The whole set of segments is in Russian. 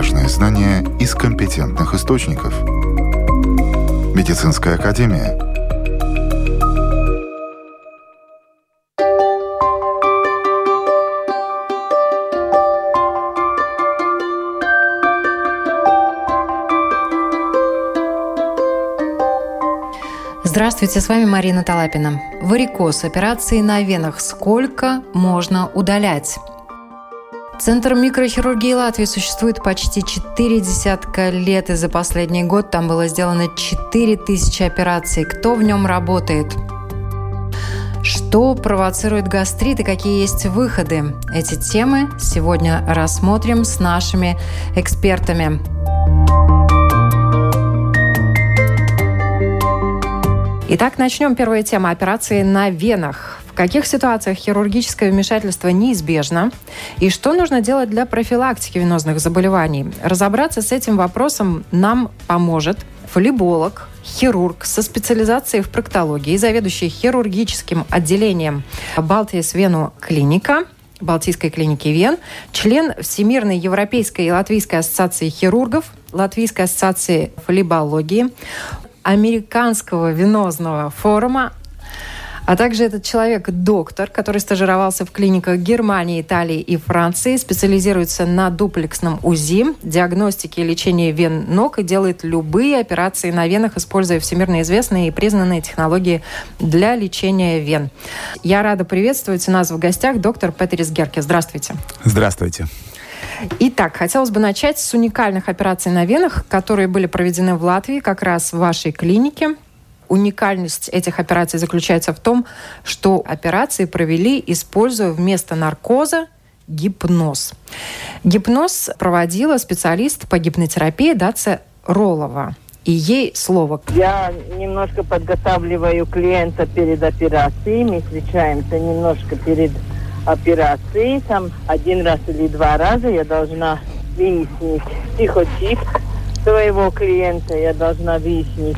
Важные знания из компетентных источников. Медицинская академия. Здравствуйте, с вами Марина Талапина. Варикоз, операции на венах. Сколько можно удалять? Центр микрохирургии Латвии существует почти четыре десятка лет, и за последний год там было сделано 4000 операций. Кто в нем работает? Что провоцирует гастрит и какие есть выходы? Эти темы сегодня рассмотрим с нашими экспертами. Итак, начнем. Первая тема – операции на венах. В каких ситуациях хирургическое вмешательство неизбежно? И что нужно делать для профилактики венозных заболеваний? Разобраться с этим вопросом нам поможет флеболог, хирург со специализацией в проктологии, заведующий хирургическим отделением Балтиес Вену клиника, Балтийской клиники Вен, член Всемирной Европейской и Латвийской ассоциации хирургов, Латвийской ассоциации флебологии, Американского венозного форума, а также этот человек доктор, который стажировался в клиниках Германии, Италии и Франции, специализируется на дуплексном УЗИ, диагностике и лечении вен ног и делает любые операции на венах, используя всемирно известные и признанные технологии для лечения вен. Я рада приветствовать у нас в гостях доктор Петерис Герке. Здравствуйте. Здравствуйте. Итак, хотелось бы начать с уникальных операций на венах, которые были проведены в Латвии, как раз в вашей клинике. Уникальность этих операций заключается в том, что операции провели, используя вместо наркоза гипноз. Гипноз проводила специалист по гипнотерапии Даца Ролова. И ей слово. Я немножко подготавливаю клиента перед операцией. Мы встречаемся немножко перед операции, там один раз или два раза я должна выяснить психотип своего клиента, я должна выяснить,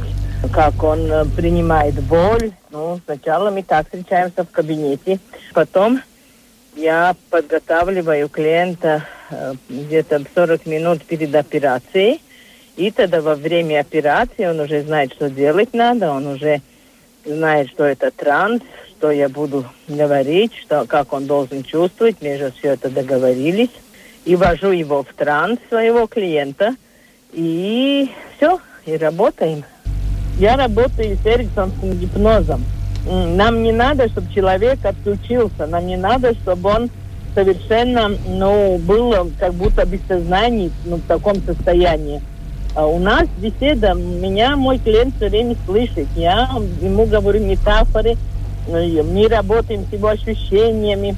как он э, принимает боль. Ну, сначала мы так встречаемся в кабинете, потом я подготавливаю клиента э, где-то 40 минут перед операцией, и тогда во время операции он уже знает, что делать надо, он уже знает, что это транс, что я буду говорить, что, как он должен чувствовать. Мы же все это договорились. И вожу его в транс своего клиента. И все, и работаем. Я работаю с эриксонским гипнозом. Нам не надо, чтобы человек отключился. Нам не надо, чтобы он совершенно, ну, был как будто без сознания, ну, в таком состоянии. А у нас беседа, меня мой клиент все время слышит. Я ему говорю метафоры, ну, мы работаем с его ощущениями.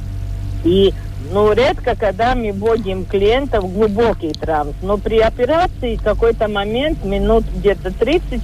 И ну, редко, когда мы вводим клиента в глубокий транс. Но при операции какой-то момент, минут где-то 30,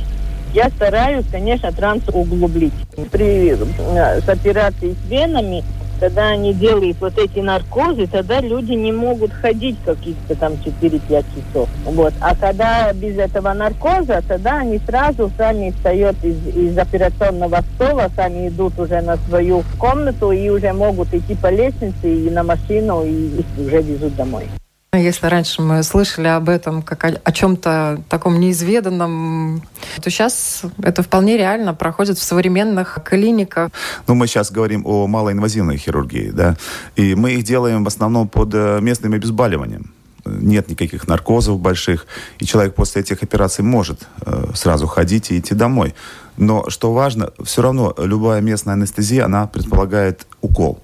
я стараюсь, конечно, транс углублить. При э, с операцией с венами когда они делают вот эти наркозы, тогда люди не могут ходить каких-то там 4-5 часов. Вот. А когда без этого наркоза, тогда они сразу сами встают из, из операционного стола, сами идут уже на свою комнату и уже могут идти по лестнице и на машину и, и уже везут домой. Если раньше мы слышали об этом как о, о чем-то таком неизведанном, то сейчас это вполне реально проходит в современных клиниках. Ну, мы сейчас говорим о малоинвазивной хирургии, да, и мы их делаем в основном под э, местным обезболиванием нет никаких наркозов больших, и человек после этих операций может э, сразу ходить и идти домой. Но что важно, все равно любая местная анестезия, она предполагает укол.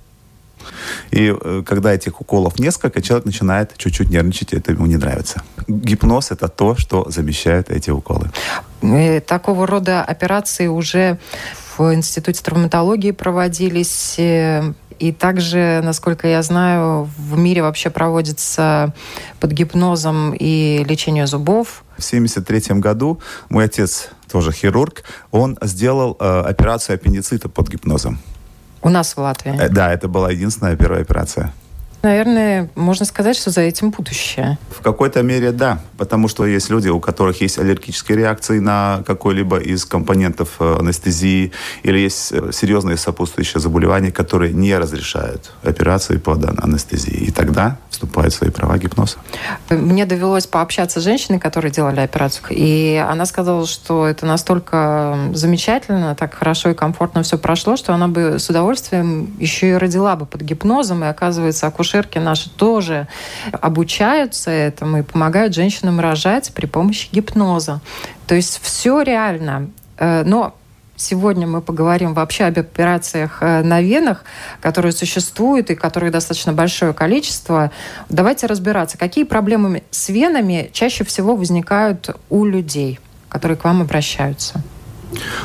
И э, когда этих уколов несколько, человек начинает чуть-чуть нервничать, и это ему не нравится. Гипноз – это то, что замещает эти уколы. И такого рода операции уже в Институте травматологии проводились. Э, и также, насколько я знаю, в мире вообще проводится под гипнозом и лечение зубов. В 1973 году мой отец, тоже хирург, он сделал э, операцию аппендицита под гипнозом. У нас в Латвии? Э, да, это была единственная первая операция. Наверное, можно сказать, что за этим будущее. В какой-то мере да, потому что есть люди, у которых есть аллергические реакции на какой-либо из компонентов э, анестезии, или есть э, серьезные сопутствующие заболевания, которые не разрешают операции под анестезией. И тогда вступает в свои права гипноза. Мне довелось пообщаться с женщиной, которые делали операцию, и она сказала, что это настолько замечательно, так хорошо и комфортно все прошло, что она бы с удовольствием еще и родила бы под гипнозом, и оказывается, акушерки наши тоже обучаются этому и помогают женщинам рожать при помощи гипноза. То есть все реально. Э, но Сегодня мы поговорим вообще об операциях э, на венах, которые существуют и которые достаточно большое количество. Давайте разбираться, какие проблемы с венами чаще всего возникают у людей, которые к вам обращаются.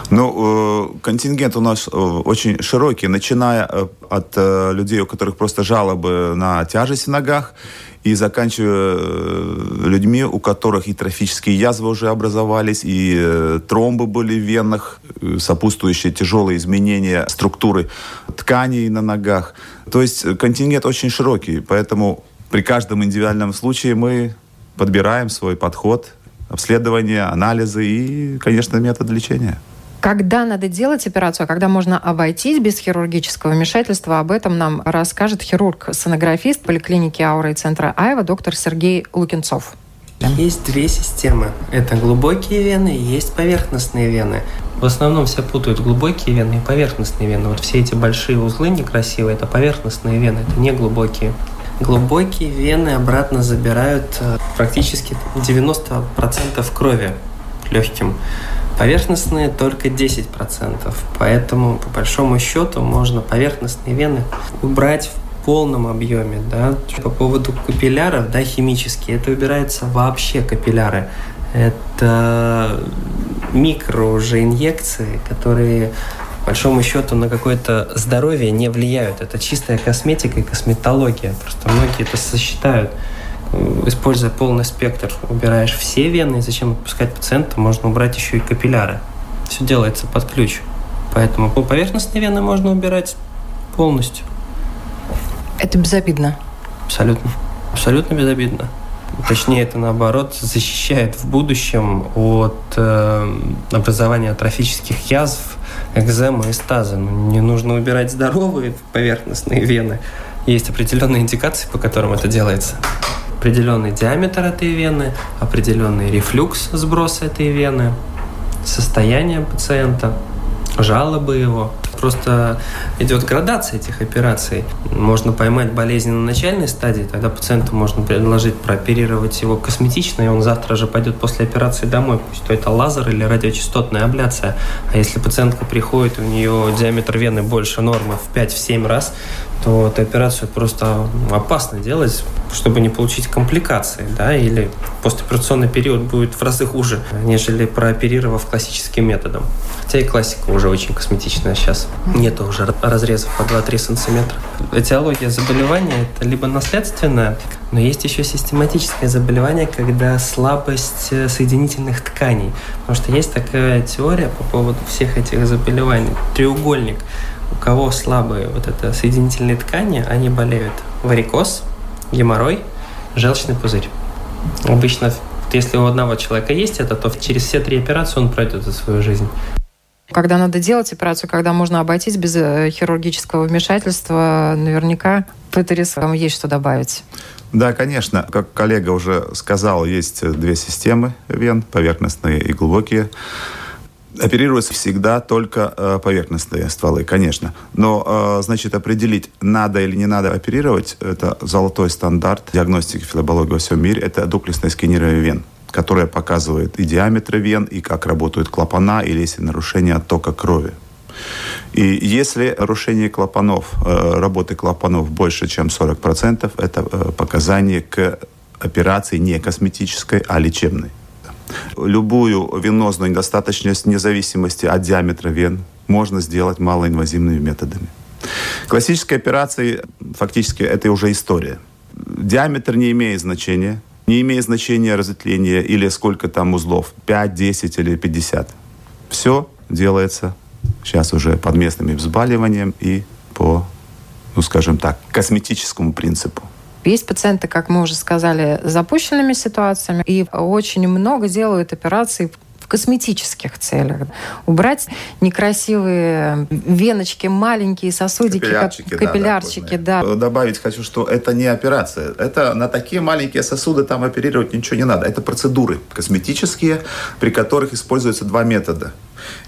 Ну, э, контингент у нас э, очень широкий, начиная э, от людей, у которых просто жалобы на тяжесть в ногах, и заканчивая людьми, у которых и трофические язвы уже образовались, и тромбы были в венах, сопутствующие тяжелые изменения структуры тканей на ногах. То есть контингент очень широкий, поэтому при каждом индивидуальном случае мы подбираем свой подход обследования, анализы и, конечно, метод лечения. Когда надо делать операцию, а когда можно обойтись без хирургического вмешательства, об этом нам расскажет хирург-сонографист поликлиники Аура и центра Айва доктор Сергей Лукинцов. Есть две системы. Это глубокие вены и есть поверхностные вены. В основном все путают глубокие вены и поверхностные вены. Вот все эти большие узлы некрасивые – это поверхностные вены, это не глубокие. Глубокие вены обратно забирают э, практически 90% крови легким. Поверхностные только 10%. Поэтому, по большому счету, можно поверхностные вены убрать в полном объеме. Да? По поводу капилляров, да, химические, это убирается вообще капилляры. Это микро уже инъекции, которые большому счету на какое-то здоровье не влияют. Это чистая косметика и косметология. Просто многие это сосчитают. Используя полный спектр, убираешь все вены, и зачем отпускать пациента, можно убрать еще и капилляры. Все делается под ключ. Поэтому поверхностные вены можно убирать полностью. Это безобидно? Абсолютно. Абсолютно безобидно. Точнее, это наоборот защищает в будущем от э, образования атрофических язв, экземы и стазы. Ну, не нужно убирать здоровые поверхностные вены. Есть определенные индикации, по которым это делается. Определенный диаметр этой вены, определенный рефлюкс сброса этой вены, состояние пациента, жалобы его просто идет градация этих операций. Можно поймать болезнь на начальной стадии, тогда пациенту можно предложить прооперировать его косметично, и он завтра же пойдет после операции домой, пусть то это лазер или радиочастотная абляция. А если пациентка приходит, у нее диаметр вены больше нормы в 5-7 раз, то эту операцию просто опасно делать, чтобы не получить компликации, да, или постоперационный период будет в разы хуже, нежели прооперировав классическим методом. Хотя и классика уже очень косметичная сейчас. Нет уже разрезов по 2-3 сантиметра. Этиология заболевания – это либо наследственная, но есть еще систематическое заболевание, когда слабость э, соединительных тканей. Потому что есть такая теория по поводу всех этих заболеваний. Треугольник – у кого слабые вот это соединительные ткани, они болеют варикоз, геморрой, желчный пузырь. Обычно, если у одного человека есть это, то через все три операции он пройдет за свою жизнь. Когда надо делать операцию, когда можно обойтись без э, хирургического вмешательства, наверняка ПТРС вам есть что добавить. Да, конечно. Как коллега уже сказал, есть две системы вен, поверхностные и глубокие. Оперируются всегда только э, поверхностные стволы, конечно. Но, э, значит, определить, надо или не надо оперировать, это золотой стандарт диагностики филобологии во всем мире, это дуклесное сканирование вен которое показывает и диаметры вен, и как работают клапана, или если нарушение оттока крови. И если нарушение клапанов, э, работы клапанов больше, чем 40%, это э, показание к операции не косметической, а лечебной. Любую венозную недостаточность независимости от диаметра вен можно сделать малоинвазивными методами. Классические операции, фактически, это уже история. Диаметр не имеет значения, не имеет значения разветвления или сколько там узлов, 5, 10 или 50. Все делается сейчас уже под местным взбаливанием и по, ну скажем так, косметическому принципу. Есть пациенты, как мы уже сказали, с запущенными ситуациями, и очень много делают операций косметических целях. Убрать некрасивые веночки, маленькие сосудики, капиллярчики, как, капиллярчики да, да. Добавить хочу, что это не операция. Это на такие маленькие сосуды там оперировать ничего не надо. Это процедуры косметические, при которых используются два метода.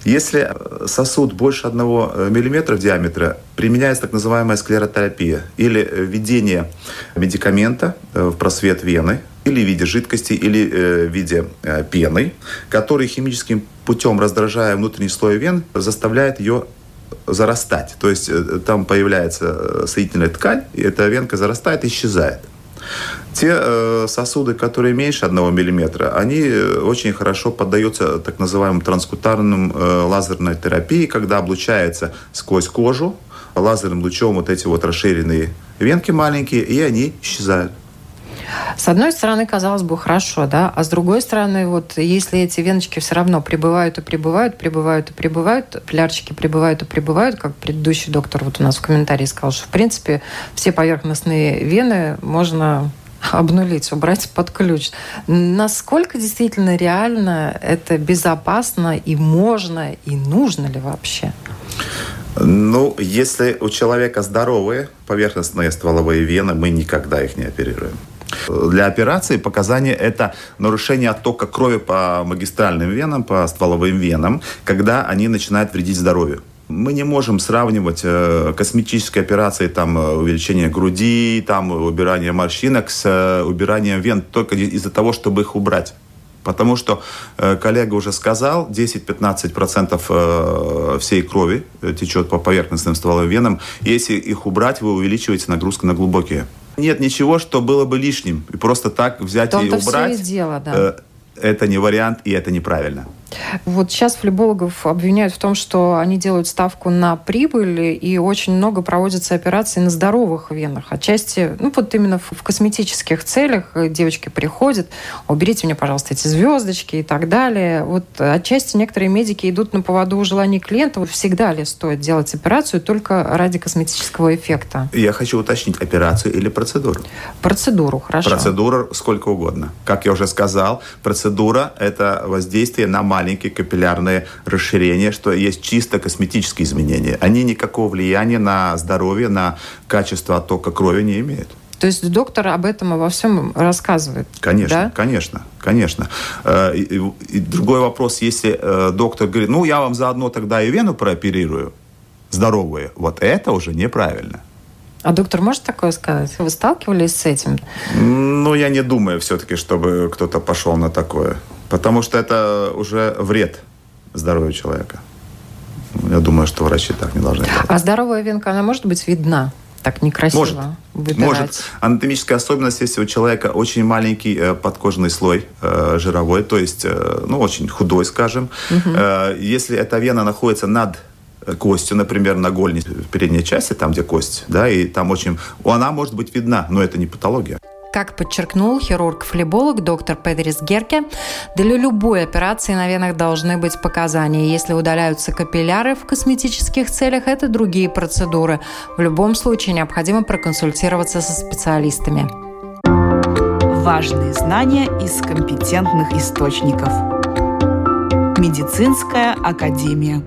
Если сосуд больше одного э, миллиметра в диаметре, применяется так называемая склеротерапия или введение медикамента э, в просвет вены, или в виде жидкости, или э, в виде э, пены, который химическим путем, раздражая внутренний слой вен, заставляет ее зарастать. То есть э, там появляется соединительная ткань, и эта венка зарастает и исчезает. Те сосуды, которые меньше 1 мм, они очень хорошо поддаются так называемым транскутарным лазерной терапии, когда облучается сквозь кожу лазерным лучом вот эти вот расширенные венки маленькие, и они исчезают. С одной стороны, казалось бы, хорошо, да, а с другой стороны, вот если эти веночки все равно прибывают и прибывают, прибывают и прибывают, плярчики прибывают и прибывают, как предыдущий доктор вот у нас в комментарии сказал, что в принципе все поверхностные вены можно обнулить, убрать под ключ. Насколько действительно реально это безопасно и можно, и нужно ли вообще? Ну, если у человека здоровые поверхностные стволовые вены, мы никогда их не оперируем. Для операции показания – это нарушение оттока крови по магистральным венам, по стволовым венам, когда они начинают вредить здоровью. Мы не можем сравнивать э, косметические операции, там, э, увеличение груди, там, убирание морщинок с э, убиранием вен только из-за того, чтобы их убрать. Потому что э, коллега уже сказал, 10-15% э, всей крови э, течет по поверхностным стволовым венам. Если их убрать, вы увеличиваете нагрузку на глубокие. Нет ничего, что было бы лишним. И просто так взять и убрать. Все и дело, да. Э, это не вариант, и это неправильно. Вот сейчас флебологов обвиняют в том, что они делают ставку на прибыль, и очень много проводятся операций на здоровых венах. Отчасти, ну вот именно в, косметических целях девочки приходят, уберите мне, пожалуйста, эти звездочки и так далее. Вот отчасти некоторые медики идут на поводу у желаний клиента. Всегда ли стоит делать операцию только ради косметического эффекта? Я хочу уточнить, операцию или процедуру? Процедуру, хорошо. Процедура сколько угодно. Как я уже сказал, процедура – это воздействие на маленькие маленькие капиллярные расширения, что есть чисто косметические изменения. Они никакого влияния на здоровье, на качество оттока крови не имеют. То есть доктор об этом обо всем рассказывает? Конечно, да? конечно, конечно. Э, и, и другой вопрос, если э, доктор говорит, ну, я вам заодно тогда и вену прооперирую, здоровую, вот это уже неправильно. А доктор может такое сказать? Вы сталкивались с этим? Ну, я не думаю все-таки, чтобы кто-то пошел на такое. Потому что это уже вред здоровью человека. Я думаю, что врачи так не должны делать. А здоровая венка, она может быть видна? Так некрасиво может, выбирать. Может. Анатомическая особенность, если у человека очень маленький э, подкожный слой э, жировой, то есть, э, ну, очень худой, скажем. Угу. Э, если эта вена находится над костью, например, на гольне в передней части, там, где кость, да, и там очень... Она может быть видна, но это не патология. Как подчеркнул хирург-флеболог доктор Педрис Герке, для любой операции на венах должны быть показания. Если удаляются капилляры в косметических целях, это другие процедуры. В любом случае необходимо проконсультироваться со специалистами. Важные знания из компетентных источников. Медицинская академия.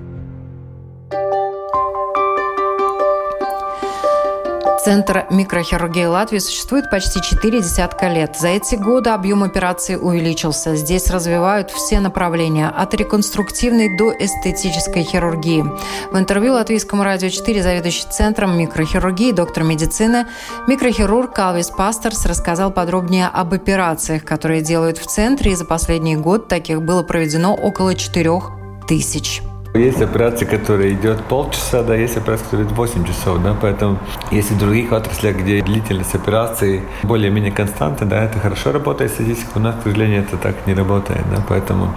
Центр микрохирургии Латвии существует почти четыре десятка лет. За эти годы объем операций увеличился. Здесь развивают все направления, от реконструктивной до эстетической хирургии. В интервью Латвийскому радио 4 заведующий Центром микрохирургии, доктор медицины, микрохирург Калвис Пастерс рассказал подробнее об операциях, которые делают в центре, и за последний год таких было проведено около четырех тысяч. Есть операция, которая идет полчаса, да, есть операция, которая идет 8 часов, да, поэтому если в других отраслях, где длительность операции более-менее константа, да, это хорошо работает статистика, у нас, к сожалению, это так не работает, да, поэтому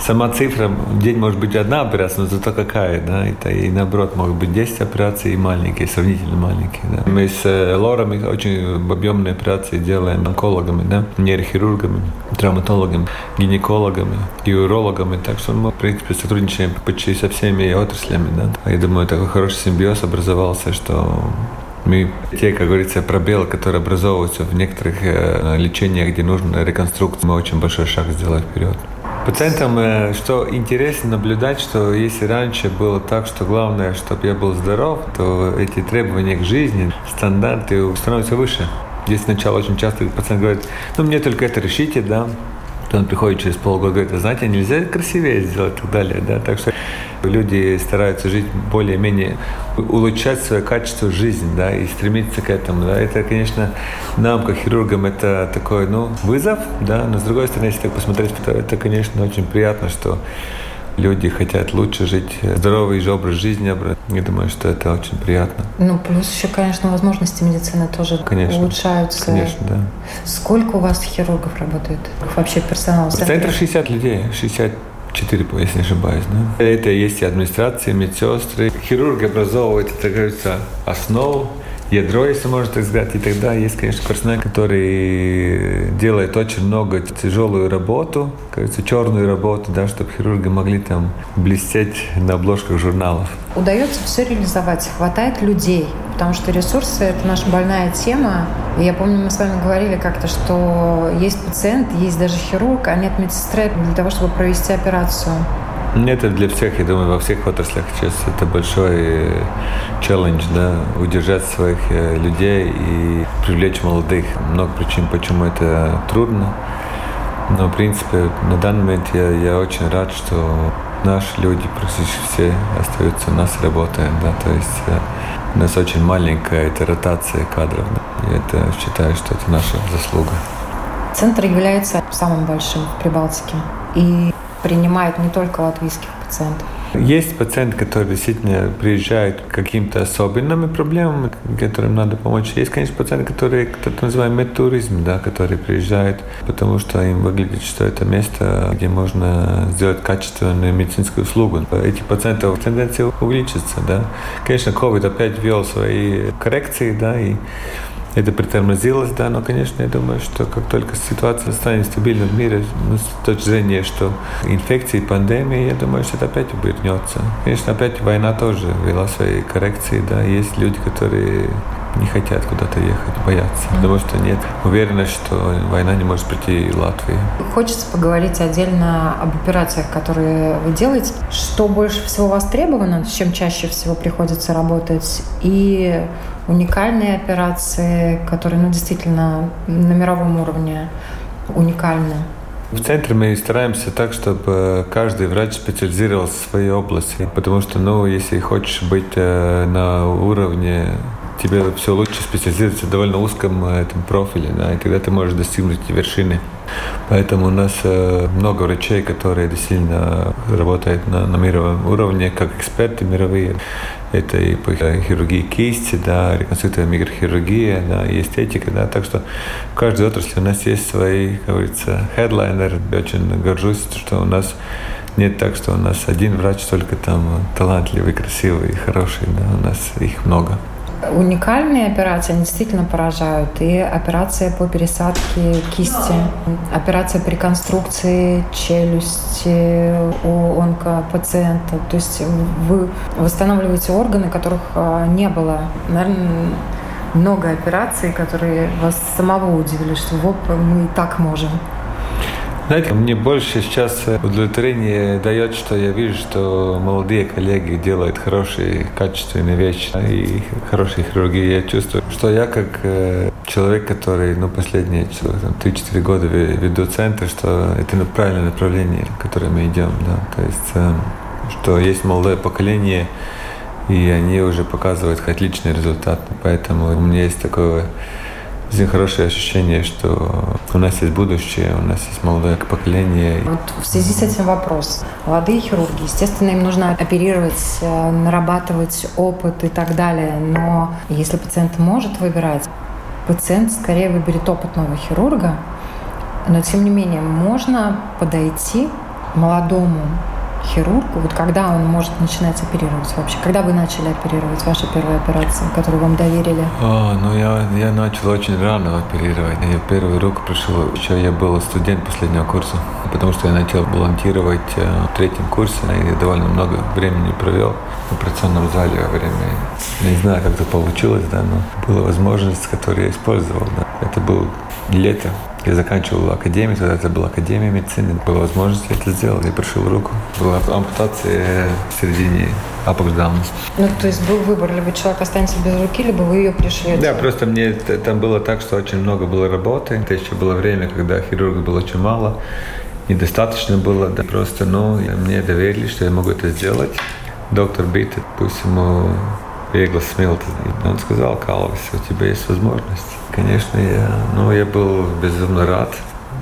сама цифра, в день может быть одна операция, но зато какая, да, это и наоборот, могут быть 10 операций и маленькие, сравнительно маленькие, да. Мы с э, Лорами очень объемные операции делаем онкологами, да, нейрохирургами, травматологами, гинекологами и урологами, так что мы, в принципе, сотрудничаем почти со всеми отраслями. Да. Я думаю, такой хороший симбиоз образовался, что Мы те, как говорится, пробелы, которые образовываются в некоторых э, лечениях, где нужна реконструкция, мы очень большой шаг сделали вперед. Пациентам, э, что интересно наблюдать, что если раньше было так, что главное, чтобы я был здоров, то эти требования к жизни, стандарты становятся выше. Здесь сначала очень часто пациент говорит, ну мне только это решите, да, то он приходит через полгода и говорит, знаете, нельзя красивее сделать и так далее. Да? Так что люди стараются жить более-менее, улучшать свое качество жизни да, и стремиться к этому. Да. Это, конечно, нам, как хирургам, это такой ну, вызов, да, но с другой стороны, если так посмотреть, то это, конечно, очень приятно, что люди хотят лучше жить, здоровый образ жизни. Я думаю, что это очень приятно. Ну, плюс еще, конечно, возможности медицины тоже конечно, улучшаются. Конечно, да. Сколько у вас хирургов работает? Вообще персонал? В центре 60 людей, 60 четыре, если не ошибаюсь. Да? Это есть и администрация, медсестры. Хирург образовывает, это, говорится, основу ядро, если можно так сказать. И тогда есть, конечно, персонал, который делает очень много тяжелую работу, кажется, черную работу, да, чтобы хирурги могли там блестеть на обложках журналов. Удается все реализовать, хватает людей, потому что ресурсы – это наша больная тема. И я помню, мы с вами говорили как-то, что есть пациент, есть даже хирург, а нет медсестры для того, чтобы провести операцию. Это для всех, я думаю, во всех отраслях сейчас это большой челлендж, да, удержать своих э, людей и привлечь молодых. Много причин, почему это трудно. Но, в принципе, на данный момент я, я очень рад, что наши люди практически все остаются у нас работают, да, то есть э, у нас очень маленькая эта ротация кадров. Да, и это считаю, что это наша заслуга. Центр является самым большим в Прибалтике. И принимает не только латвийских пациентов. Есть пациенты, которые действительно приезжают к каким-то особенными проблемами, которым надо помочь. Есть, конечно, пациенты, которые кто-то называет медтуризм, да, которые приезжают, потому что им выглядит, что это место, где можно сделать качественную медицинскую услугу. Эти пациенты тенденция увеличится, да. Конечно, COVID опять ввел свои коррекции, да, и это притормозилось, да, но, конечно, я думаю, что как только ситуация станет стабильной в мире, ну, с точки зрения, что инфекции, пандемии, я думаю, что это опять вернется. Конечно, опять война тоже вела свои коррекции, да, есть люди, которые не хотят куда-то ехать, боятся, потому что нет уверенности, что война не может прийти в Латвию. Хочется поговорить отдельно об операциях, которые вы делаете. Что больше всего востребовано, с чем чаще всего приходится работать, и уникальные операции, которые ну, действительно на мировом уровне уникальны. В центре мы стараемся так, чтобы каждый врач специализировался в своей области, потому что, ну, если хочешь быть э, на уровне тебе все лучше специализироваться в довольно узком э, этом профиле, да, и тогда ты можешь достигнуть вершины. Поэтому у нас э, много врачей, которые действительно работают на, на мировом уровне, как эксперты мировые. Это и по хирургии кисти, да, реконструктивная микрохирургия, да, и эстетика, да. Так что в каждой отрасли у нас есть свои, как говорится, хедлайнеры. Я очень горжусь, что у нас нет так, что у нас один врач только там талантливый, красивый, хороший, да, у нас их много. Уникальные операции, действительно поражают. И операция по пересадке кисти, операция по реконструкции челюсти у онкопациента. То есть вы восстанавливаете органы, которых а, не было. Наверное, много операций, которые вас самого удивили, что вот мы и так можем. Знаете, мне больше сейчас удовлетворение дает, что я вижу, что молодые коллеги делают хорошие, качественные вещи и хорошие хирургии. Я чувствую, что я как э, человек, который ну, последние 3-4 года веду центр, что это правильное направление, в которое мы идем. Да? То есть, э, что есть молодое поколение, и они уже показывают отличный результат. Поэтому у меня есть такое очень хорошее ощущение, что у нас есть будущее, у нас есть молодое поколение. Вот в связи с этим вопрос. Молодые хирурги, естественно, им нужно оперировать, э, нарабатывать опыт и так далее. Но если пациент может выбирать, пациент скорее выберет опытного хирурга. Но тем не менее, можно подойти молодому хирургу? Вот когда он может начинать оперировать вообще? Когда вы начали оперировать ваша первая операция, которую вам доверили? О, ну я, я начал очень рано оперировать. Я первую руку пришел, еще я был студент последнего курса, потому что я начал волонтировать э, в третьем курсе и довольно много времени провел в операционном зале во время. Не знаю, как это получилось, да, но была возможность, которую я использовал. Да. Это был лето я заканчивал академию, тогда это была академия медицины, была возможность это сделать. Я пришел руку. Была ампутация в середине апоксдауна. Ну, то есть был выбор, либо человек останется без руки, либо вы ее пришли. Да, просто мне там было так, что очень много было работы. Это еще было время, когда хирургов было очень мало. Недостаточно было, да, просто, ну, мне доверили, что я могу это сделать. Доктор Бит, пусть ему Эглас Смилт. Он сказал, Калвис, у тебя есть возможность. Конечно, я, ну, я был безумно рад,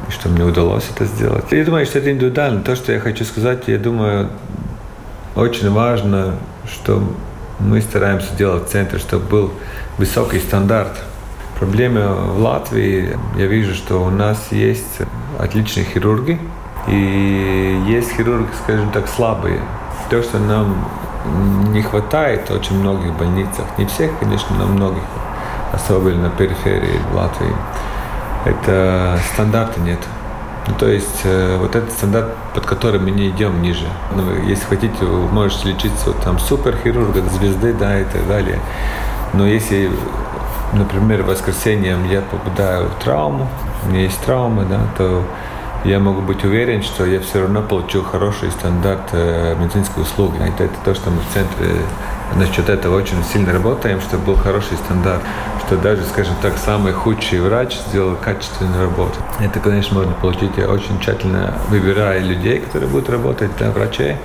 что мне удалось это сделать. Я думаю, что это индивидуально. То, что я хочу сказать, я думаю, очень важно, что мы стараемся делать в центре, чтобы был высокий стандарт. Проблема в Латвии, я вижу, что у нас есть отличные хирурги, и есть хирурги, скажем так, слабые. То, что нам не хватает очень многих больницах. Не всех, конечно, но многих, особенно на периферии Латвии. Это стандарта нет. Ну, то есть э, вот этот стандарт, под которым мы не идем ниже. Ну, если хотите, вы можете лечиться вот, там суперхирурга, звезды, да, и так далее. Но если, например, воскресеньем я попадаю в травму, у меня есть травмы, да, то я могу быть уверен, что я все равно получу хороший стандарт э, медицинской услуги. Это, это то, что мы в центре насчет этого очень сильно работаем, чтобы был хороший стандарт, что даже, скажем так, самый худший врач сделал качественную работу. Это, конечно, можно получить очень тщательно выбирая людей, которые будут работать, да, врачей,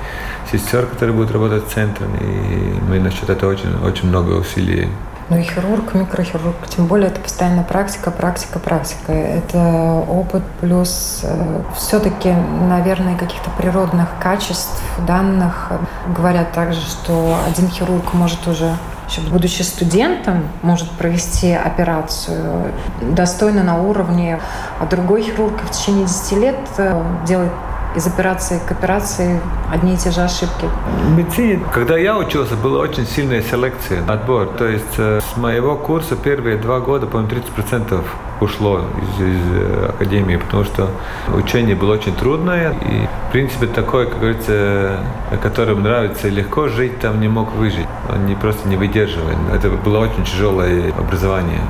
сестер, которые будут работать в центре. И мы насчет этого очень, очень много усилий ну и хирург, микрохирург, тем более это постоянная практика, практика, практика. Это опыт плюс э, все-таки, наверное, каких-то природных качеств, данных. Говорят также, что один хирург может уже еще будучи студентом, может провести операцию достойно на уровне, а другой хирург в течение 10 лет э, делает из операции к операции одни и те же ошибки. В медицине, когда я учился, была очень сильная селекция, отбор. То есть э, с моего курса первые два года, по-моему, 30% ушло из, из э, академии, потому что учение было очень трудное. И, в принципе, такой, как говорится, которым нравится легко жить, там не мог выжить. Он не, просто не выдерживает. Это было очень тяжелое образование.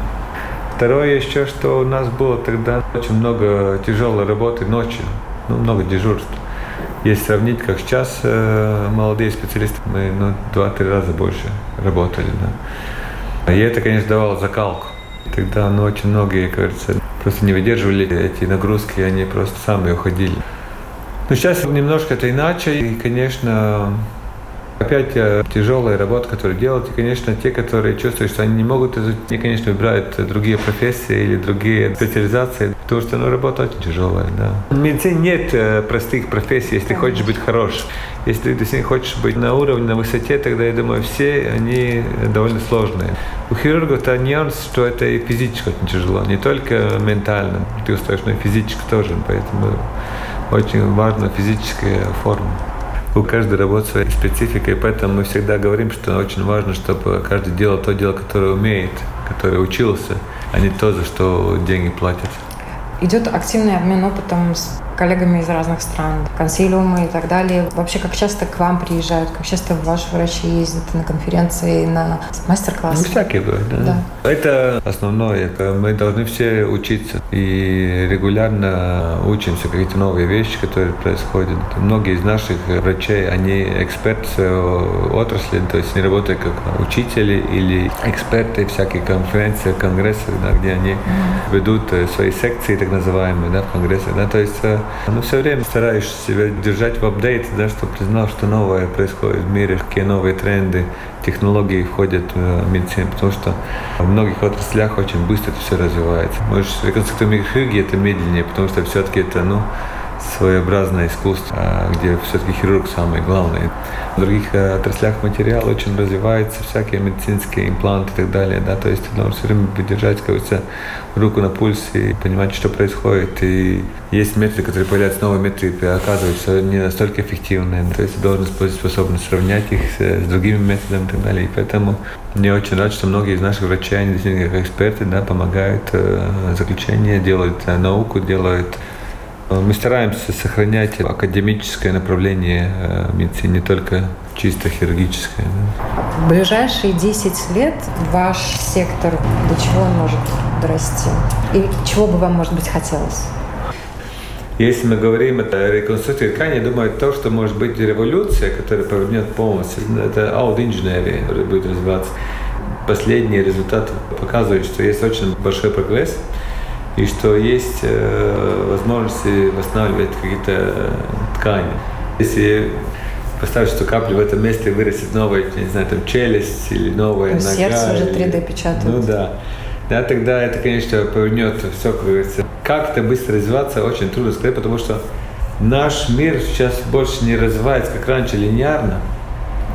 Второе еще, что у нас было тогда очень много тяжелой работы ночью ну, много дежурств. Если сравнить, как сейчас э, молодые специалисты, мы ну, два-три раза больше работали. Да. И это, конечно, давало закалку. Тогда ну, очень многие, кажется, просто не выдерживали эти нагрузки, они просто сами уходили. Но сейчас немножко это иначе, и, конечно, Опять э, тяжелая работа, которую делают, и, конечно, те, которые чувствуют, что они не могут изучить, они, конечно, выбирают другие профессии или другие специализации, потому что ну, работа очень тяжелая. Да. В медицине нет э, простых профессий, если хочешь быть хорош. Если ты действительно хочешь быть на уровне, на высоте, тогда, я думаю, все они довольно сложные. У хирургов это нюанс, что это и физически очень тяжело, не только ментально ты устаешь, но и физически тоже, поэтому очень важна физическая форма у каждой работы своя специфика, и поэтому мы всегда говорим, что очень важно, чтобы каждый делал то дело, которое умеет, которое учился, а не то, за что деньги платят. Идет активный обмен опытом с коллегами из разных стран, консилиумы и так далее. Вообще, как часто к вам приезжают, как часто ваши врачи ездят на конференции, на мастер-классы? Ну, всякие бывают, да. да. Это основное. Мы должны все учиться и регулярно учимся какие-то новые вещи, которые происходят. Многие из наших врачей, они эксперты отрасли, то есть они работают как учители или эксперты всякие конференции, конгрессы, да, где они mm-hmm. ведут э, свои секции, так называемые, да, в конгрессе. Да, то есть э, ну, все время стараешься себя держать в апдейте, да, чтобы ты знал, что новое происходит в мире, какие новые тренды, технологии входят в медицину, потому что в многих отраслях очень быстро это все развивается. Может, реконструктивная хирургия это медленнее, потому что все-таки это, ну, своеобразное искусство, а, где все-таки хирург самый главный. В других э, отраслях материал очень развивается, всякие медицинские импланты и так далее. Да? То есть ты все время держать какую-то руку на пульсе и понимать, что происходит. И есть методы, которые появляются, новые методы, оказываются не настолько эффективные. То есть ты должен быть способен сравнять их с, с другими методами и так далее. И поэтому мне очень рад, что многие из наших врачей, они действительно как эксперты, да, помогают э, заключение, делают э, науку, делают мы стараемся сохранять академическое направление э, медицины, не только чисто хирургическое. Да. В ближайшие 10 лет ваш сектор до чего он может дорасти? И чего бы вам, может быть, хотелось? Если мы говорим о реконструкции ткани, я думаю, то, что может быть революция, которая повернет полностью, это аудиоинженерия будет развиваться. Последние результаты показывают, что есть очень большой прогресс и что есть э, возможности восстанавливать какие-то ткани. Если поставить, что капли в этом месте вырастет новая, не знаю, там челюсть или новая ну, нога. Сердце уже 3D печатает. Ну да. Да, тогда это, конечно, повернет все, как говорится. Как это быстро развиваться, очень трудно сказать, потому что наш мир сейчас больше не развивается, как раньше, линейно,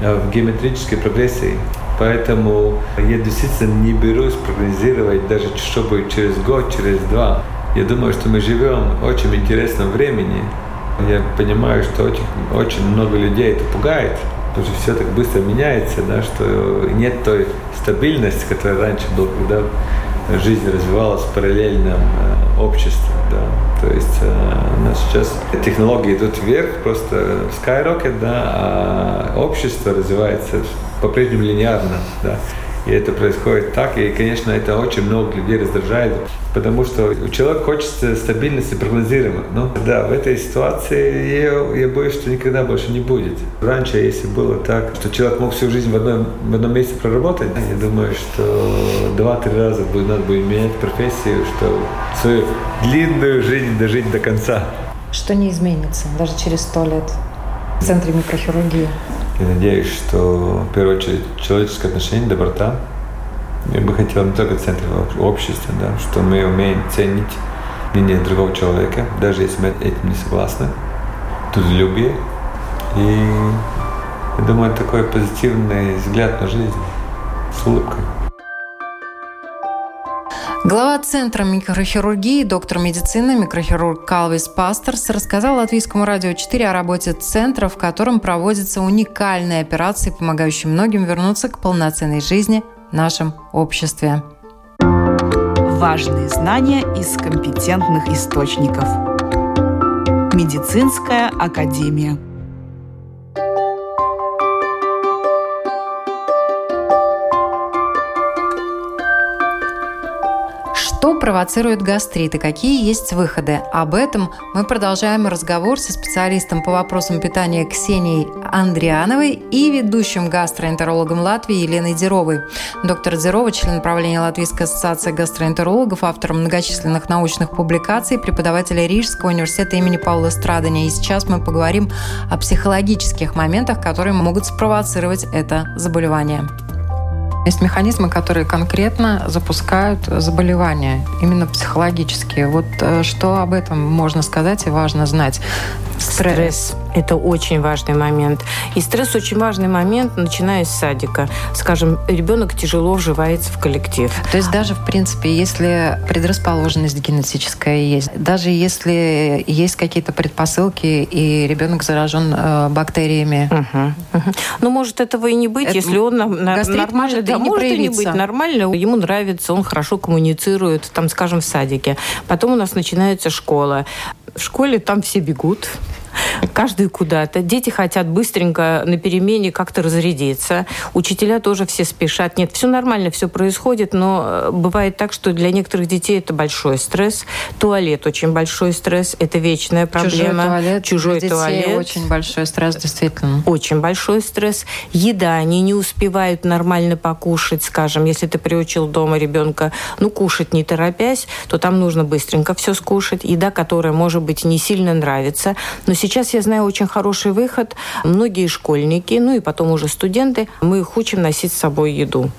а в геометрической прогрессии. Поэтому я действительно не берусь прогнозировать даже что будет через год, через два. Я думаю, что мы живем в очень интересном времени. Я понимаю, что очень, очень много людей это пугает, потому что все так быстро меняется, да, что нет той стабильности, которая раньше была, когда жизнь развивалась в параллельном э, обществе. Да. То есть э, у нас сейчас технологии идут вверх, просто skyrocket, да, а общество развивается по-прежнему линейно. Да. И это происходит так, и, конечно, это очень много людей раздражает, потому что у человека хочется стабильности, прогнозируемо. Но да, в этой ситуации я, я боюсь, что никогда больше не будет. Раньше, если было так, что человек мог всю жизнь в одном, в одном месте проработать, я думаю, что два-три раза будет, надо будет менять профессию, чтобы свою длинную жизнь дожить до конца. Что не изменится даже через сто лет в центре микрохирургии? Я надеюсь, что в первую очередь человеческое отношение, доброта. Я бы хотел не только в центре общества, да, что мы умеем ценить мнение другого человека, даже если мы этим не согласны. Трудолюбие. И я думаю, такой позитивный взгляд на жизнь с улыбкой. Глава Центра микрохирургии, доктор медицины, микрохирург Калвис Пастерс рассказал Латвийскому радио 4 о работе Центра, в котором проводятся уникальные операции, помогающие многим вернуться к полноценной жизни в нашем обществе. Важные знания из компетентных источников. Медицинская академия. Провоцирует гастрит и какие есть выходы. Об этом мы продолжаем разговор со специалистом по вопросам питания Ксенией Андриановой и ведущим гастроэнтерологом Латвии Еленой Деровой. Доктор Дерова, член правления Латвийской ассоциации гастроэнтерологов, автор многочисленных научных публикаций, преподаватель Рижского университета имени Паула Страдания. И сейчас мы поговорим о психологических моментах, которые могут спровоцировать это заболевание. Есть механизмы, которые конкретно запускают заболевания, именно психологические. Вот э, что об этом можно сказать и важно знать? Стресс. Стресс. Это очень важный момент. И стресс очень важный момент, начиная с садика. Скажем, ребенок тяжело вживается в коллектив. То есть даже, в принципе, если предрасположенность генетическая есть, даже если есть какие-то предпосылки, и ребенок заражен э, бактериями. Угу, угу. Но может этого и не быть, это если он на, нормально, да, может и не быть нормально, ему нравится, он хорошо коммуницирует, там, скажем, в садике. Потом у нас начинается школа. В школе там все бегут, каждый куда-то. Дети хотят быстренько на перемене как-то разрядиться. Учителя тоже все спешат. Нет, все нормально, все происходит, но э, бывает так, что для некоторых детей это большой стресс. Туалет очень большой стресс. Это вечная проблема. Чужой туалет. Чужой для туалет. очень большой стресс, действительно. Очень большой стресс. Еда. Они не успевают нормально покушать, скажем. Если ты приучил дома ребенка, ну, кушать не торопясь, то там нужно быстренько все скушать. Еда, которая, может быть, не сильно нравится, но сейчас я знаю очень хороший выход. Многие школьники, ну и потом уже студенты, мы их учим носить с собой еду.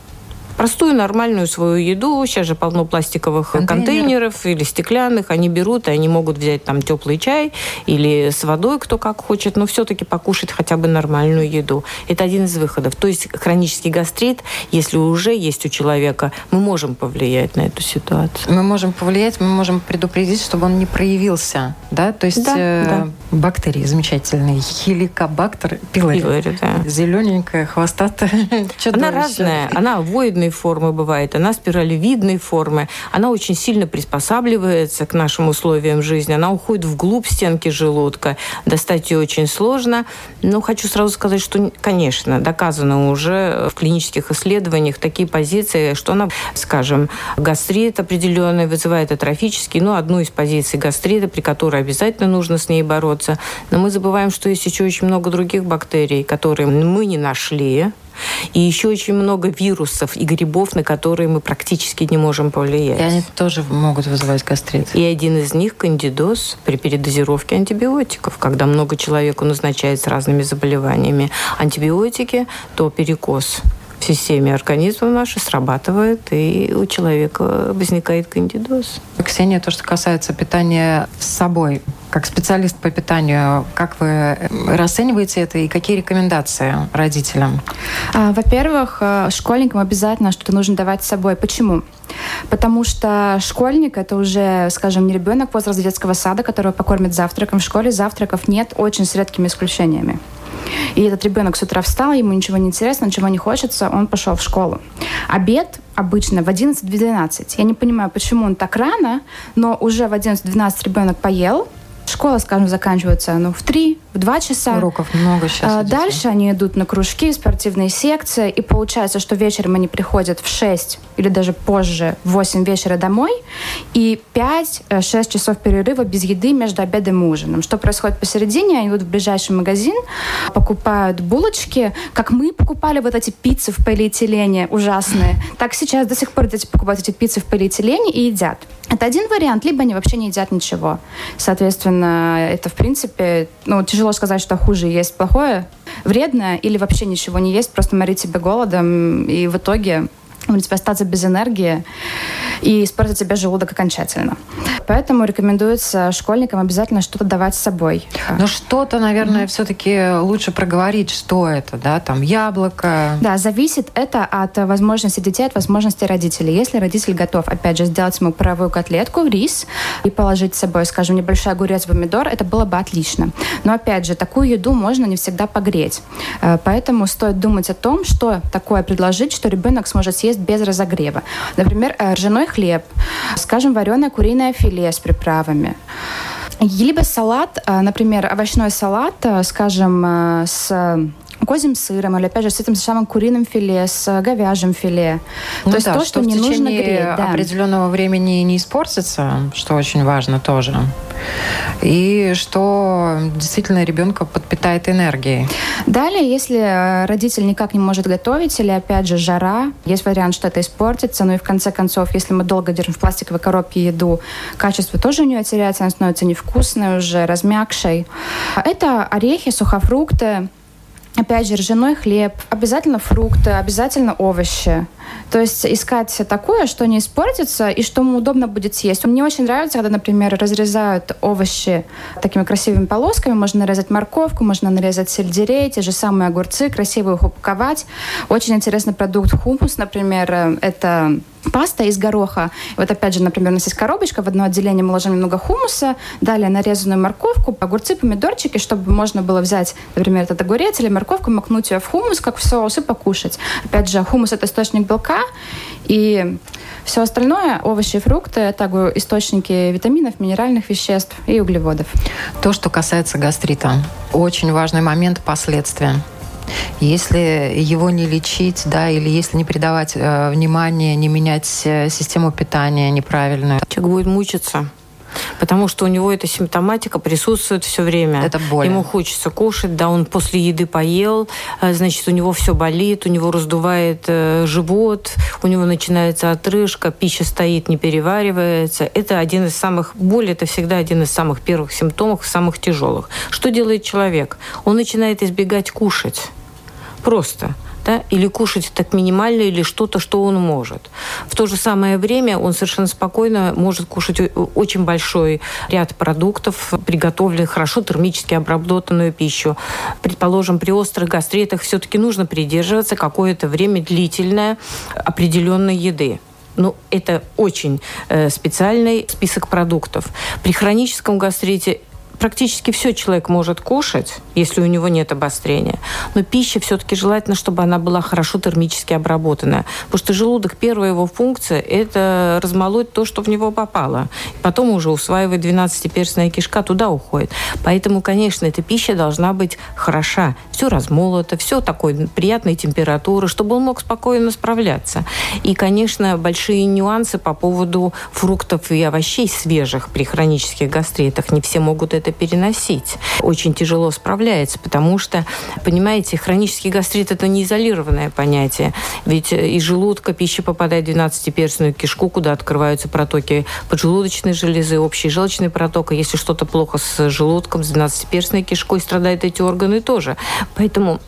Простую нормальную свою еду. Сейчас же полно пластиковых контейнеров, контейнеров или стеклянных. Они берут, и они могут взять там теплый чай или с водой, кто как хочет, но все-таки покушать хотя бы нормальную еду. Это один из выходов. То есть хронический гастрит, если уже есть у человека, мы можем повлиять на эту ситуацию. Мы можем повлиять, мы можем предупредить, чтобы он не проявился. Да? То есть да, э, да. бактерии замечательные. Хеликобактер пилори. пилори да. Зелененькая, хвостатая. Она разная. Она воидной формы бывает, она спиралевидной формы. Она очень сильно приспосабливается к нашим условиям жизни. Она уходит вглубь стенки желудка. Достать ее очень сложно. Но хочу сразу сказать, что, конечно, доказано уже в клинических исследованиях такие позиции, что она, скажем, гастрит определенный вызывает атрофический, ну, одну из позиций гастрита, при которой обязательно нужно с ней бороться. Но мы забываем, что есть еще очень много других бактерий, которые мы не нашли, и еще очень много вирусов и грибов, на которые мы практически не можем повлиять. И они тоже могут вызывать гастрит. И один из них – кандидоз при передозировке антибиотиков. Когда много человеку назначают с разными заболеваниями антибиотики, то перекос в системе организма нашей срабатывает, и у человека возникает кандидоз. Ксения, то, что касается питания с собой, как специалист по питанию, как вы расцениваете это и какие рекомендации родителям? А, во-первых, э, школьникам обязательно что-то нужно давать с собой. Почему? Потому что школьник это уже, скажем, не ребенок возраста детского сада, которого покормят завтраком. В школе завтраков нет очень с редкими исключениями. И этот ребенок с утра встал, ему ничего не интересно, ничего не хочется, он пошел в школу. Обед обычно в 11-12. Я не понимаю, почему он так рано, но уже в 11-12 ребенок поел, Школа, скажем, заканчивается ну, в 3, в 2 часа. Уроков много сейчас. А, дальше они идут на кружки, спортивные секции, и получается, что вечером они приходят в 6 или даже позже, в 8 вечера домой, и 5-6 э, часов перерыва без еды между обедом и ужином. Что происходит посередине? Они идут в ближайший магазин, покупают булочки, как мы покупали вот эти пиццы в полиэтилене ужасные, так сейчас до сих пор дети покупают эти пиццы в полиэтилене и едят. Это один вариант, либо они вообще не едят ничего. Соответственно, это, в принципе, ну, тяжело сказать, что хуже есть плохое, вредное, или вообще ничего не есть, просто морить себя голодом, и в итоге в принципе, остаться без энергии и испортить себе желудок окончательно. Поэтому рекомендуется школьникам обязательно что-то давать с собой. Но что-то, наверное, mm-hmm. все-таки лучше проговорить, что это, да, там яблоко. Да, зависит это от возможности детей, от возможности родителей. Если родитель готов, опять же, сделать ему паровую котлетку, рис и положить с собой, скажем, небольшой огурец, помидор, это было бы отлично. Но, опять же, такую еду можно не всегда погреть. Э, поэтому стоит думать о том, что такое предложить, что ребенок сможет съесть без разогрева. Например, э, ржаной хлеб, скажем, вареное куриное филе с приправами. Либо салат, э, например, овощной салат, э, скажем, с козьим сыром или, опять же, с этим самым куриным филе, с говяжьим филе. Ну то есть да, то, что, что не нужно греть. Да. определенного времени не испортится, что очень важно тоже. И что действительно ребенка подпитает энергией. Далее, если э, родитель никак не может готовить, или опять же жара, есть вариант, что это испортится, ну и в конце концов, если мы долго держим в пластиковой коробке еду, качество тоже у нее теряется, она становится невкусной уже, размягшей. Это орехи, сухофрукты, Опять же, ржаной хлеб, обязательно фрукты, обязательно овощи. То есть искать такое, что не испортится и что ему удобно будет съесть. Мне очень нравится, когда, например, разрезают овощи такими красивыми полосками. Можно нарезать морковку, можно нарезать сельдерей, те же самые огурцы, красиво их упаковать. Очень интересный продукт хумус, например, это паста из гороха. Вот опять же, например, у нас есть коробочка, в одно отделение мы ложим немного хумуса, далее нарезанную морковку, огурцы, помидорчики, чтобы можно было взять, например, этот огурец или морковку, макнуть ее в хумус, как в соус, и покушать. Опять же, хумус – это источник белка, и все остальное, овощи и фрукты, это источники витаминов, минеральных веществ и углеводов. То, что касается гастрита. Очень важный момент – последствия. Если его не лечить, да, или если не придавать э, внимания, не менять э, систему питания неправильную. Человек будет мучиться. Потому что у него эта симптоматика присутствует все время. Это боль. Ему хочется кушать, да, он после еды поел, э, значит, у него все болит, у него раздувает э, живот, у него начинается отрыжка, пища стоит, не переваривается. Это один из самых... Боль – это всегда один из самых первых симптомов, самых тяжелых. Что делает человек? Он начинает избегать кушать. Просто да, или кушать так минимально, или что-то, что он может. В то же самое время он совершенно спокойно может кушать очень большой ряд продуктов, приготовленных хорошо термически обработанную пищу. Предположим, при острых гастритах все-таки нужно придерживаться какое-то время длительное определенной еды. Ну, это очень э, специальный список продуктов. При хроническом гастрите практически все человек может кушать, если у него нет обострения. Но пища все-таки желательно, чтобы она была хорошо термически обработанная. Потому что желудок, первая его функция – это размолоть то, что в него попало. Потом уже усваивает 12-перстная кишка, туда уходит. Поэтому, конечно, эта пища должна быть хороша. Все размолото, все такой приятной температуры, чтобы он мог спокойно справляться. И, конечно, большие нюансы по поводу фруктов и овощей свежих при хронических гастритах. Не все могут это это переносить. Очень тяжело справляется, потому что, понимаете, хронический гастрит – это не изолированное понятие. Ведь из желудка пища попадает в 12-перстную кишку, куда открываются протоки поджелудочной железы, общий желчный проток. И если что-то плохо с желудком, с 12-перстной кишкой, страдают эти органы тоже. Поэтому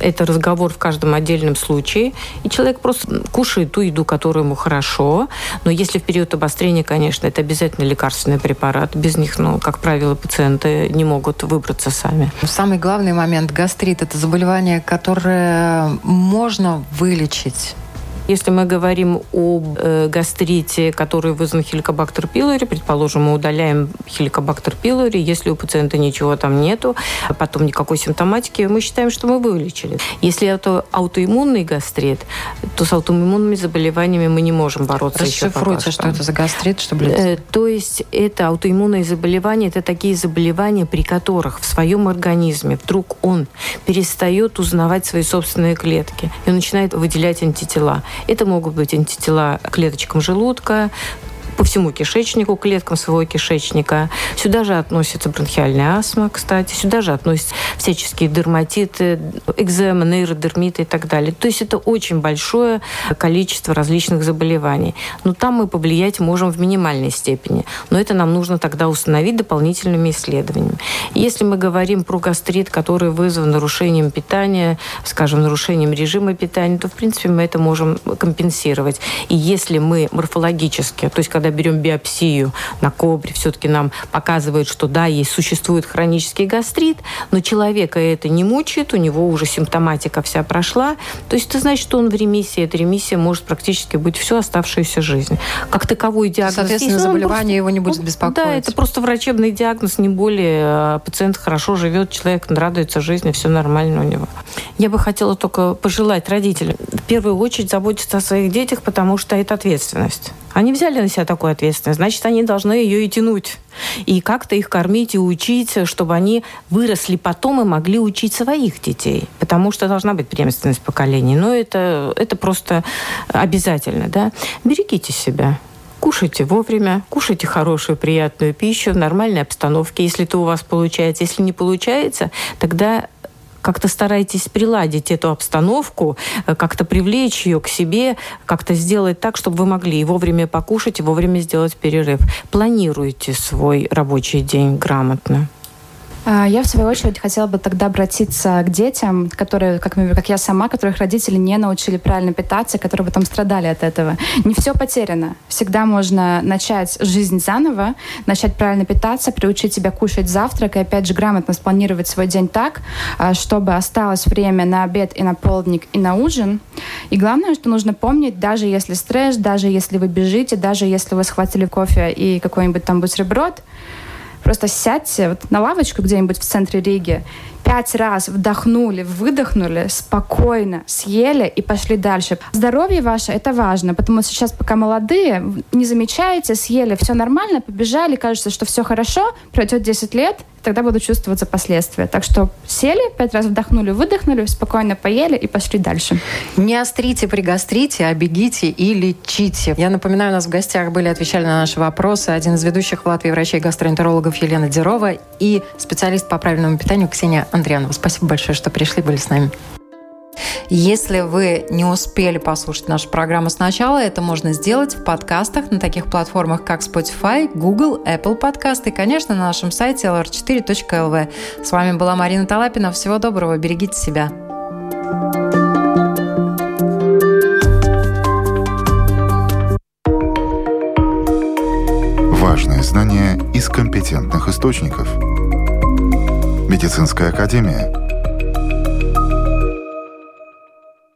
это разговор в каждом отдельном случае, и человек просто кушает ту еду, которую ему хорошо. Но если в период обострения, конечно, это обязательно лекарственный препарат. Без них, ну, как правило, пациенты не могут выбраться сами. Самый главный момент гастрит – это заболевание, которое можно вылечить если мы говорим о э, гастрите, который вызван хеликобактер пилори, предположим, мы удаляем хеликобактер пилори, если у пациента ничего там нету, а потом никакой симптоматики, мы считаем, что мы вылечили. Если это аутоиммунный гастрит, то с аутоиммунными заболеваниями мы не можем бороться Расшифруйте, что. что это за гастрит, чтобы люди... э, То есть это аутоиммунные заболевания, это такие заболевания, при которых в своем организме вдруг он перестает узнавать свои собственные клетки и он начинает выделять антитела. Это могут быть антитела клеточкам желудка, по всему кишечнику, клеткам своего кишечника. Сюда же относится бронхиальная астма, кстати. Сюда же относятся всяческие дерматиты, экзема, нейродермиты и так далее. То есть это очень большое количество различных заболеваний. Но там мы повлиять можем в минимальной степени. Но это нам нужно тогда установить дополнительными исследованиями. Если мы говорим про гастрит, который вызван нарушением питания, скажем, нарушением режима питания, то, в принципе, мы это можем компенсировать. И если мы морфологически, то есть когда берем биопсию на кобре, все-таки нам показывает, что да, есть, существует хронический гастрит, но человека это не мучает, у него уже симптоматика вся прошла. То есть это значит, что он в ремиссии. Эта ремиссия может практически быть всю оставшуюся жизнь. Как таковой диагноз Соответственно, есть, заболевание его не будет беспокоить. Да, это просто врачебный диагноз, не более. А пациент хорошо живет, человек радуется жизни, все нормально у него. Я бы хотела только пожелать родителям в первую очередь заботиться о своих детях, потому что это ответственность. Они взяли на себя такую ответственность, значит, они должны ее и тянуть. И как-то их кормить и учить, чтобы они выросли потом и могли учить своих детей. Потому что должна быть преемственность поколений. Но это, это просто обязательно. Да? Берегите себя. Кушайте вовремя, кушайте хорошую, приятную пищу в нормальной обстановке, если это у вас получается. Если не получается, тогда как-то старайтесь приладить эту обстановку, э, как-то привлечь ее к себе, как-то сделать так, чтобы вы могли и вовремя покушать, и вовремя сделать перерыв. Планируйте свой рабочий день грамотно. А, я, в свою очередь, хотела бы тогда обратиться к детям, которые, как, как я сама, которых родители не научили правильно питаться, которые потом страдали от этого. Не все потеряно. Всегда можно начать жизнь заново, начать правильно питаться, приучить себя кушать завтрак и, опять же, грамотно спланировать свой день так, а, чтобы осталось время на обед и на полдник и на ужин. И главное, что нужно помнить, даже если стресс, даже если вы бежите, даже если вы схватили кофе и какой-нибудь там бутерброд, Просто сядьте вот на лавочку где-нибудь в центре Риги, пять раз вдохнули, выдохнули, спокойно съели и пошли дальше. Здоровье ваше – это важно, потому что сейчас, пока молодые, не замечаете, съели, все нормально, побежали, кажется, что все хорошо, пройдет 10 лет – тогда будут чувствоваться последствия. Так что сели, пять раз вдохнули, выдохнули, спокойно поели и пошли дальше. Не острите при гастрите, а бегите и лечите. Я напоминаю, у нас в гостях были, отвечали на наши вопросы один из ведущих в Латвии врачей-гастроэнтерологов Елена Дерова и специалист по правильному питанию Ксения Андреанову. Спасибо большое, что пришли, были с нами. Если вы не успели послушать нашу программу сначала, это можно сделать в подкастах на таких платформах, как Spotify, Google, Apple Podcast и, конечно, на нашем сайте lr4.lv. С вами была Марина Талапина. Всего доброго, берегите себя. Важные знания из компетентных источников – Медицинская академия –